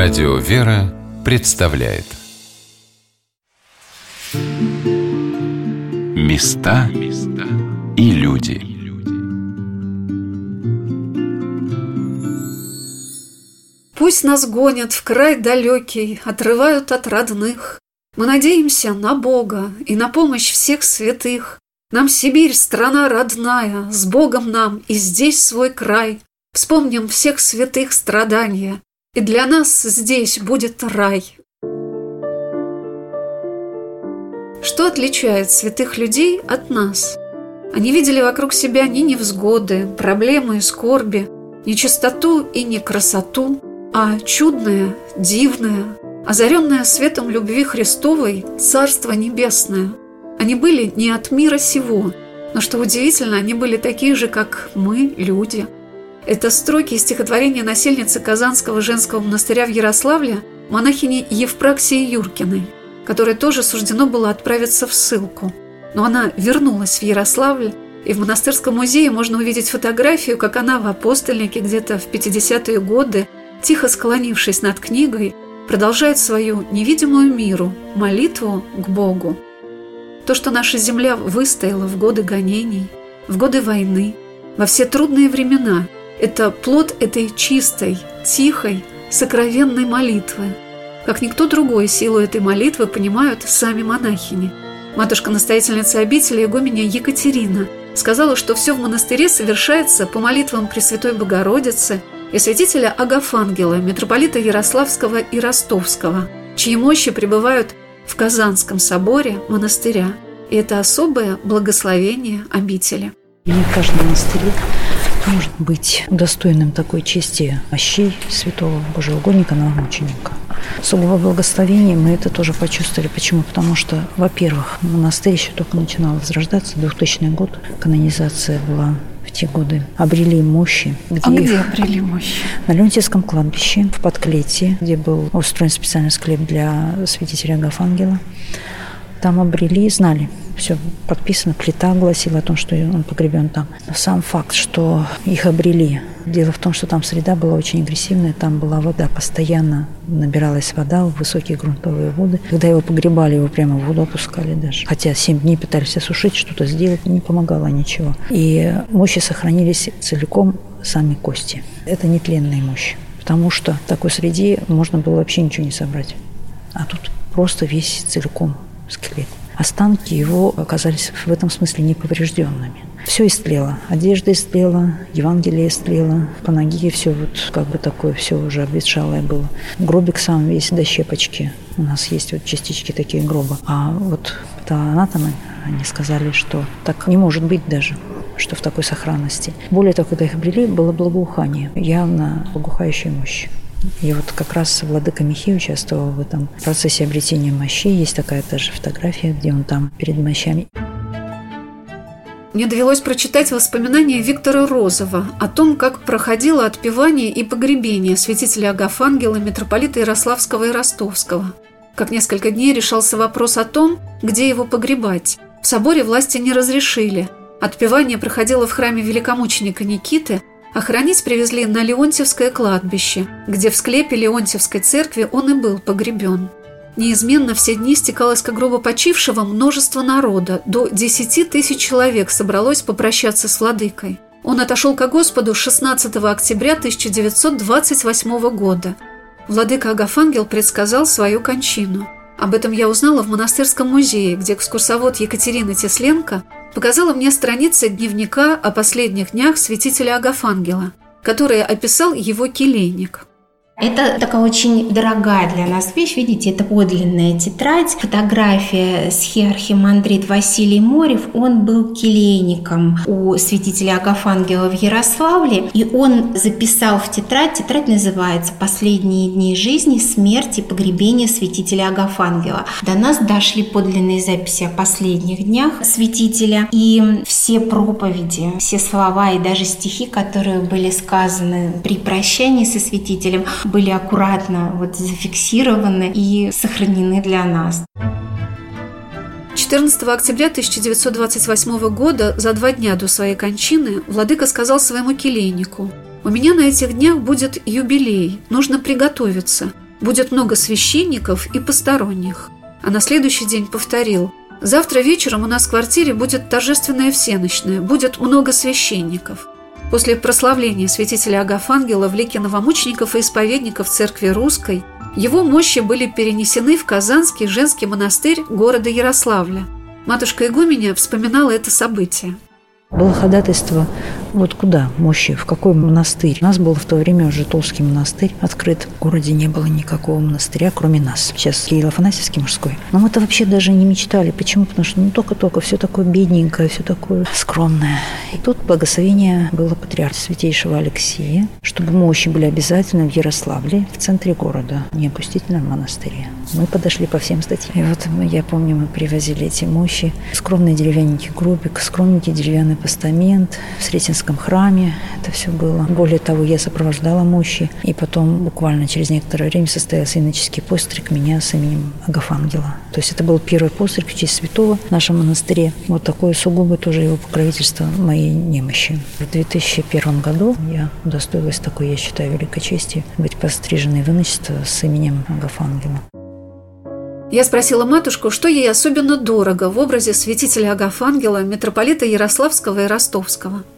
Радио «Вера» представляет Места и люди Пусть нас гонят в край далекий, отрывают от родных. Мы надеемся на Бога и на помощь всех святых. Нам Сибирь, страна родная, с Богом нам и здесь свой край. Вспомним всех святых страдания, и для нас здесь будет рай. Что отличает святых людей от нас? Они видели вокруг себя ни невзгоды, проблемы и скорби, ни чистоту и ни красоту, а чудное, дивное, озаренное светом любви Христовой Царство Небесное. Они были не от мира сего, но, что удивительно, они были такие же, как мы, люди – это строки из стихотворения насельницы Казанского женского монастыря в Ярославле монахини Евпраксии Юркиной, которой тоже суждено было отправиться в ссылку. Но она вернулась в Ярославль, и в монастырском музее можно увидеть фотографию, как она в апостольнике где-то в 50-е годы, тихо склонившись над книгой, продолжает свою невидимую миру, молитву к Богу. То, что наша земля выстояла в годы гонений, в годы войны, во все трудные времена – это плод этой чистой, тихой, сокровенной молитвы. Как никто другой силу этой молитвы понимают сами монахини. Матушка-настоятельница обители игуменя Екатерина сказала, что все в монастыре совершается по молитвам Пресвятой Богородицы и святителя Агафангела, митрополита Ярославского и Ростовского, чьи мощи пребывают в Казанском соборе монастыря. И это особое благословение обители. И в каждом монастыре может быть достойным такой чести мощей святого Божьего угодника новомученика. Особого благословения мы это тоже почувствовали. Почему? Потому что, во-первых, монастырь еще только начинал возрождаться, 2000 год, канонизация была в те годы обрели мощи. Где а где обрели мощи? На Леонтьевском кладбище, в подклете, где был устроен специальный склеп для святителя Агафангела. Там обрели, знали, все подписано, плита гласила о том, что он погребен там. Сам факт, что их обрели. Дело в том, что там среда была очень агрессивная, там была вода, постоянно набиралась вода высокие грунтовые воды. Когда его погребали, его прямо в воду опускали даже. Хотя семь дней пытались осушить, что-то сделать, не помогало ничего. И мощи сохранились целиком сами кости. Это нетленная мощь. Потому что в такой среде можно было вообще ничего не собрать. А тут просто весь целиком скелет. Останки его оказались в этом смысле неповрежденными. Все истлело. Одежда истлела, Евангелие истлело, по ноге все вот как бы такое, все уже обветшалое было. Гробик сам весь до щепочки. У нас есть вот частички такие гроба. А вот анатомы, они сказали, что так не может быть даже что в такой сохранности. Более того, когда их обрели, было благоухание, явно благоухающая мощь. И вот как раз Владыка Михей участвовал в этом процессе обретения мощей. Есть такая тоже фотография, где он там перед мощами. Мне довелось прочитать воспоминания Виктора Розова о том, как проходило отпевание и погребение святителя Агафангела, митрополита Ярославского и Ростовского. Как несколько дней решался вопрос о том, где его погребать. В соборе власти не разрешили. Отпевание проходило в храме великомученика Никиты – Охранить привезли на Леонтьевское кладбище, где в склепе Леонтьевской церкви он и был погребен. Неизменно все дни стекалось к гробу почившего множество народа, до 10 тысяч человек собралось попрощаться с владыкой. Он отошел ко Господу 16 октября 1928 года. Владыка Агафангел предсказал свою кончину. Об этом я узнала в монастырском музее, где экскурсовод Екатерина Тесленко показала мне страницы дневника о последних днях святителя Агафангела, которые описал его келейник. Это такая очень дорогая для нас вещь, видите, это подлинная тетрадь, фотография схиархимандрит Василий Морев, он был келейником у святителя Агафангела в Ярославле, и он записал в тетрадь, тетрадь называется «Последние дни жизни, смерти, погребения святителя Агафангела». До нас дошли подлинные записи о последних днях святителя, и все проповеди, все слова и даже стихи, которые были сказаны при прощании со святителем, были аккуратно вот зафиксированы и сохранены для нас. 14 октября 1928 года, за два дня до своей кончины, владыка сказал своему келейнику, «У меня на этих днях будет юбилей, нужно приготовиться. будет много священников и посторонних. А на следующий день повторил «Завтра вечером у нас в квартире будет торжественная всеночная, будет много священников». После прославления святителя Агафангела в лике новомучеников и исповедников Церкви Русской его мощи были перенесены в Казанский женский монастырь города Ярославля. Матушка Игуменя вспоминала это событие – было ходатайство вот куда мощи, в какой монастырь. У нас был в то время уже Толский монастырь открыт. В городе не было никакого монастыря, кроме нас. Сейчас Кирилл Афанасьевский мужской. Но мы-то вообще даже не мечтали. Почему? Потому что ну только-только все такое бедненькое, все такое скромное. И тут благословение было патриарха святейшего Алексея, чтобы мощи были обязательно в Ярославле, в центре города, не опустительном монастыре. Мы подошли по всем статьям. И вот я помню, мы привозили эти мощи. Скромный деревянненький грубик, скромненький деревянный постамент в Сретенском храме. Это все было. Более того, я сопровождала мощи. И потом буквально через некоторое время состоялся иноческий постриг меня с именем Агафангела. То есть это был первый постриг в честь святого в нашем монастыре. Вот такое сугубо тоже его покровительство моей немощи. В 2001 году я удостоилась такой, я считаю, великой чести быть постриженной в иночество с именем Агафангела. Я спросила матушку, что ей особенно дорого в образе святителя Агафангела, митрополита Ярославского и Ростовского –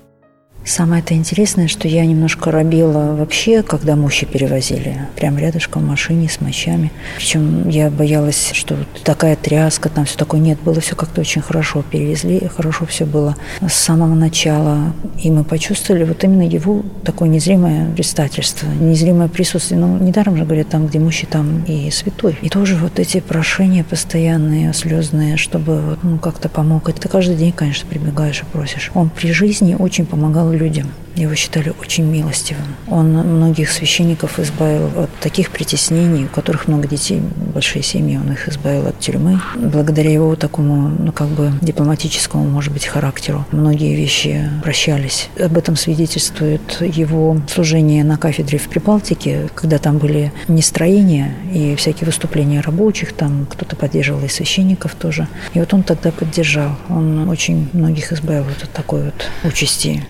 Самое это интересное, что я немножко робела вообще, когда мощи перевозили. Прям рядышком в машине с мощами. Причем я боялась, что такая тряска, там все такое. Нет, было все как-то очень хорошо. Перевезли, хорошо все было с самого начала. И мы почувствовали вот именно его такое незримое предстательство, незримое присутствие. Ну, недаром же говорят, там, где мощи, там и святой. И тоже вот эти прошения постоянные, слезные, чтобы вот, ну, как-то помог. Это каждый день, конечно, прибегаешь и просишь. Он при жизни очень помогал людям. Его считали очень милостивым. Он многих священников избавил от таких притеснений, у которых много детей, большие семьи, он их избавил от тюрьмы. Благодаря его такому, ну, как бы дипломатическому, может быть, характеру, многие вещи прощались. Об этом свидетельствует его служение на кафедре в Прибалтике, когда там были нестроения и всякие выступления рабочих, там кто-то поддерживал и священников тоже. И вот он тогда поддержал. Он очень многих избавил от такой вот участи.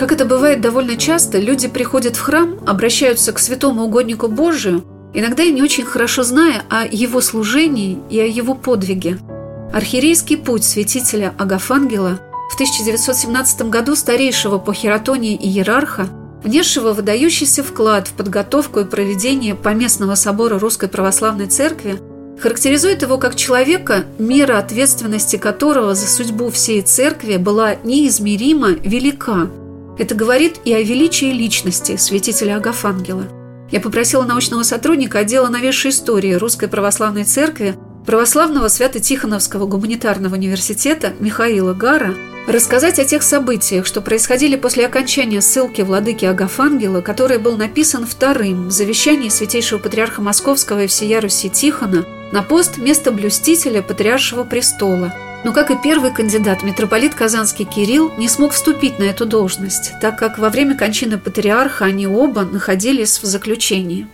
Как это бывает довольно часто, люди приходят в храм, обращаются к святому угоднику Божию, иногда и не очень хорошо зная о его служении и о его подвиге. Архиерейский путь святителя Агафангела в 1917 году старейшего по хератонии иерарха, внесшего выдающийся вклад в подготовку и проведение Поместного собора Русской Православной Церкви, характеризует его как человека, мера ответственности которого за судьбу всей церкви была неизмеримо велика – это говорит и о величии личности святителя Агафангела. Я попросила научного сотрудника отдела новейшей истории Русской Православной Церкви Православного Свято-Тихоновского гуманитарного университета Михаила Гара рассказать о тех событиях, что происходили после окончания ссылки владыки Агафангела, который был написан вторым в завещании святейшего патриарха Московского и всея Руси Тихона на пост места блюстителя патриаршего престола – но, как и первый кандидат, митрополит Казанский Кирилл не смог вступить на эту должность, так как во время кончины патриарха они оба находились в заключении.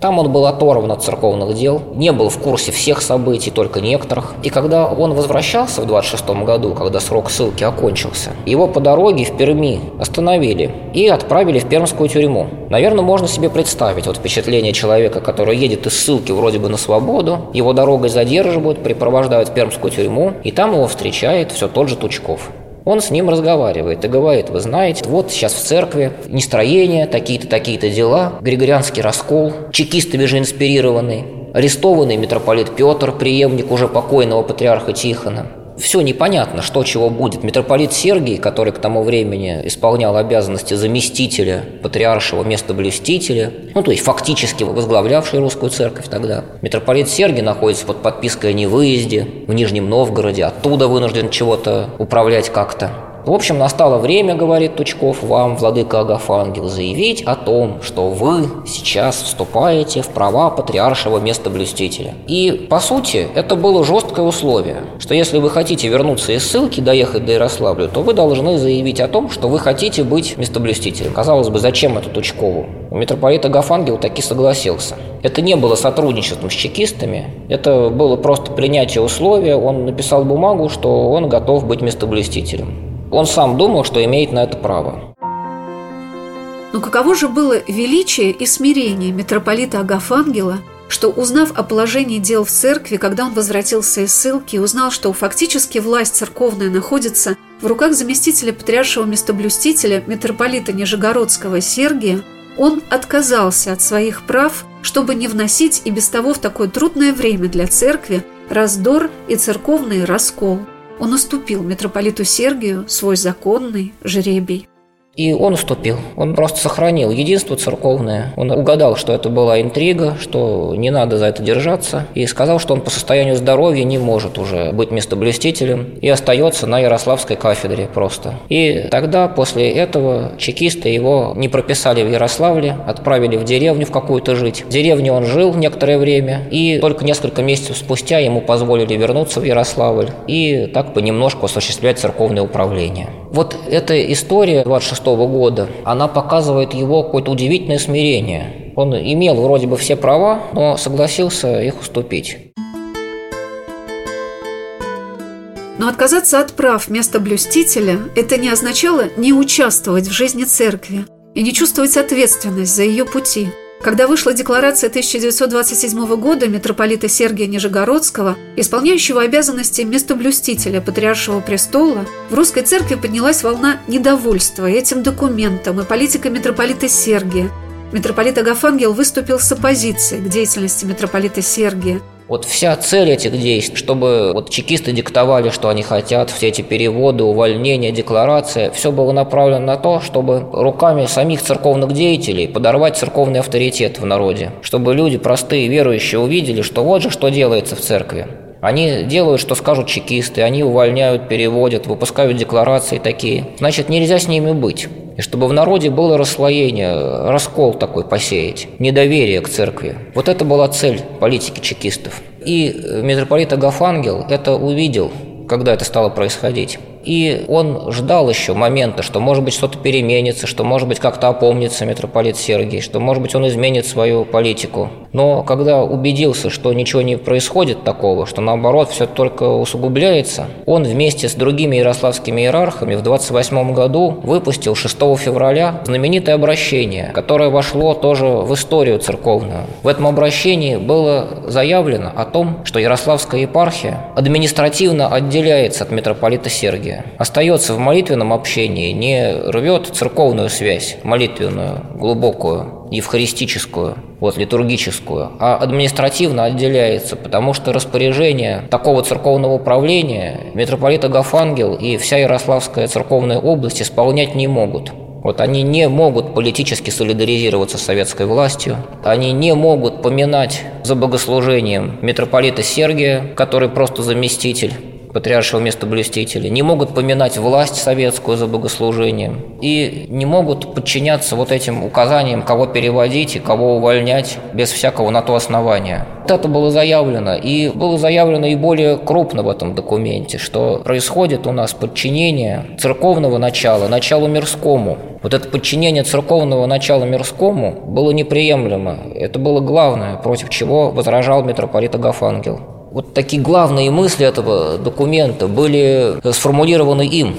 Там он был оторван от церковных дел, не был в курсе всех событий, только некоторых. И когда он возвращался в 26 году, когда срок ссылки окончился, его по дороге в Перми остановили и отправили в пермскую тюрьму. Наверное, можно себе представить вот впечатление человека, который едет из ссылки вроде бы на свободу, его дорогой задерживают, припровождают в пермскую тюрьму, и там его встречает все тот же Тучков. Он с ним разговаривает и говорит, вы знаете, вот сейчас в церкви нестроение, такие-то, такие-то дела, григорианский раскол, чекистами же инспирированный, арестованный митрополит Петр, преемник уже покойного патриарха Тихона, все непонятно, что чего будет. Митрополит Сергий, который к тому времени исполнял обязанности заместителя патриаршего местоблюстителя, ну, то есть фактически возглавлявший русскую церковь тогда. Митрополит Сергий находится под подпиской о невыезде в Нижнем Новгороде, оттуда вынужден чего-то управлять как-то. В общем, настало время, говорит Тучков, вам, владыка Агафангел, заявить о том, что вы сейчас вступаете в права патриаршего местоблюстителя. И, по сути, это было жесткое условие, что если вы хотите вернуться из ссылки, доехать до Ярославля, то вы должны заявить о том, что вы хотите быть местоблюстителем. Казалось бы, зачем это Тучкову? Митрополит Агафангел таки согласился. Это не было сотрудничеством с чекистами, это было просто принятие условия. Он написал бумагу, что он готов быть местоблюстителем. Он сам думал, что имеет на это право. Но каково же было величие и смирение митрополита Агафангела, что, узнав о положении дел в церкви, когда он возвратился из ссылки, узнал, что фактически власть церковная находится в руках заместителя патриаршего местоблюстителя митрополита Нижегородского Сергия, он отказался от своих прав, чтобы не вносить и без того в такое трудное время для церкви раздор и церковный раскол. Он уступил митрополиту Сергию свой законный жребий. И он уступил. Он просто сохранил единство церковное. Он угадал, что это была интрига, что не надо за это держаться. И сказал, что он по состоянию здоровья не может уже быть местоблюстителем и остается на Ярославской кафедре просто. И тогда, после этого, чекисты его не прописали в Ярославле, отправили в деревню в какую-то жить. В деревне он жил некоторое время, и только несколько месяцев спустя ему позволили вернуться в Ярославль и так понемножку осуществлять церковное управление. Вот эта история 26 года, она показывает его какое-то удивительное смирение. Он имел вроде бы все права, но согласился их уступить. Но отказаться от прав вместо блюстителя – это не означало не участвовать в жизни церкви и не чувствовать ответственность за ее пути – когда вышла декларация 1927 года митрополита Сергия Нижегородского, исполняющего обязанности местоблюстителя Патриаршего престола, в русской церкви поднялась волна недовольства этим документом и политикой митрополита Сергия. Митрополит Агафангел выступил с оппозицией к деятельности митрополита Сергия – вот вся цель этих действий, чтобы вот чекисты диктовали, что они хотят, все эти переводы, увольнения, декларация, все было направлено на то, чтобы руками самих церковных деятелей подорвать церковный авторитет в народе, чтобы люди простые, верующие увидели, что вот же что делается в церкви. Они делают, что скажут чекисты, они увольняют, переводят, выпускают декларации такие. Значит, нельзя с ними быть. И чтобы в народе было расслоение, раскол такой посеять, недоверие к церкви. Вот это была цель политики чекистов. И митрополит Агафангел это увидел, когда это стало происходить. И он ждал еще момента, что может быть что-то переменится, что может быть как-то опомнится митрополит Сергий, что может быть он изменит свою политику. Но когда убедился, что ничего не происходит такого, что наоборот все только усугубляется, он вместе с другими ярославскими иерархами в 28 году выпустил 6 февраля знаменитое обращение, которое вошло тоже в историю церковную. В этом обращении было заявлено о том, что Ярославская епархия административно отделяется от митрополита Сергия остается в молитвенном общении, не рвет церковную связь, молитвенную, глубокую, евхаристическую, вот, литургическую, а административно отделяется, потому что распоряжение такого церковного управления митрополит Агафангел и вся Ярославская церковная область исполнять не могут. Вот они не могут политически солидаризироваться с советской властью, они не могут поминать за богослужением митрополита Сергия, который просто заместитель, патриаршего местоблюстителя, не могут поминать власть советскую за богослужением и не могут подчиняться вот этим указаниям, кого переводить и кого увольнять без всякого на то основания. Вот это было заявлено, и было заявлено и более крупно в этом документе, что происходит у нас подчинение церковного начала началу мирскому. Вот это подчинение церковного начала мирскому было неприемлемо. Это было главное, против чего возражал митрополит Агафангел. Вот такие главные мысли этого документа были сформулированы им.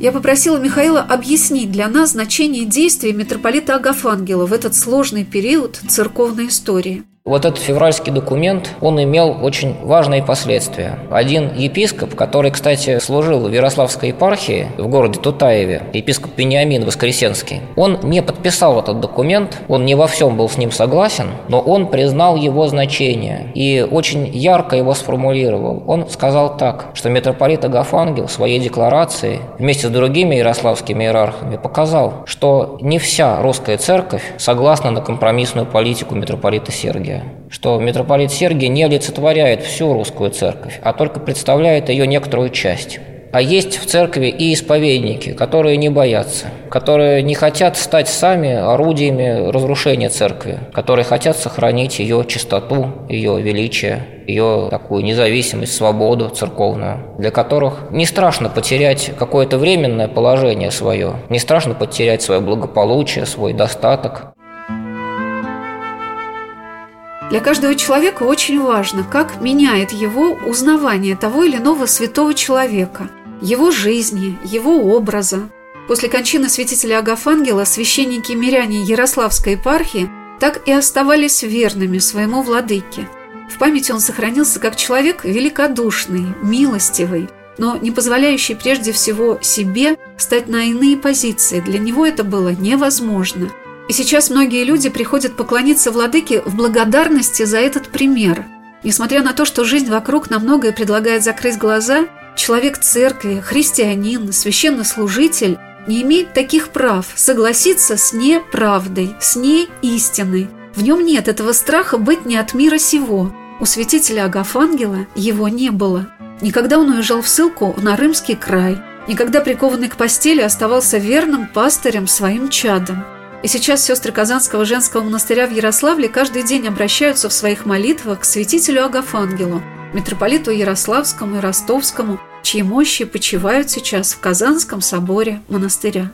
Я попросила Михаила объяснить для нас значение действий митрополита Агафангела в этот сложный период церковной истории – вот этот февральский документ, он имел очень важные последствия. Один епископ, который, кстати, служил в Ярославской епархии в городе Тутаеве, епископ Пениамин Воскресенский, он не подписал этот документ, он не во всем был с ним согласен, но он признал его значение и очень ярко его сформулировал. Он сказал так, что митрополит Агафангел в своей декларации вместе с другими ярославскими иерархами показал, что не вся русская церковь согласна на компромиссную политику митрополита Сергия. Сергия, что митрополит Сергий не олицетворяет всю русскую церковь, а только представляет ее некоторую часть. А есть в церкви и исповедники, которые не боятся, которые не хотят стать сами орудиями разрушения церкви, которые хотят сохранить ее чистоту, ее величие, ее такую независимость, свободу церковную, для которых не страшно потерять какое-то временное положение свое, не страшно потерять свое благополучие, свой достаток, для каждого человека очень важно, как меняет его узнавание того или иного святого человека, его жизни, его образа. После кончины святителя Агафангела священники миряне Ярославской епархии так и оставались верными своему владыке. В памяти он сохранился как человек великодушный, милостивый, но не позволяющий прежде всего себе стать на иные позиции. Для него это было невозможно. И сейчас многие люди приходят поклониться владыке в благодарности за этот пример. Несмотря на то, что жизнь вокруг на многое предлагает закрыть глаза, человек церкви, христианин, священнослужитель не имеет таких прав согласиться с неправдой, с неистиной. В нем нет этого страха быть не от мира сего. У святителя Агафангела его не было. Никогда он уезжал в ссылку на Рымский край, никогда прикованный к постели оставался верным пастырем своим чадом. И сейчас сестры Казанского женского монастыря в Ярославле каждый день обращаются в своих молитвах к святителю Агафангелу, митрополиту Ярославскому и Ростовскому, чьи мощи почивают сейчас в Казанском соборе монастыря.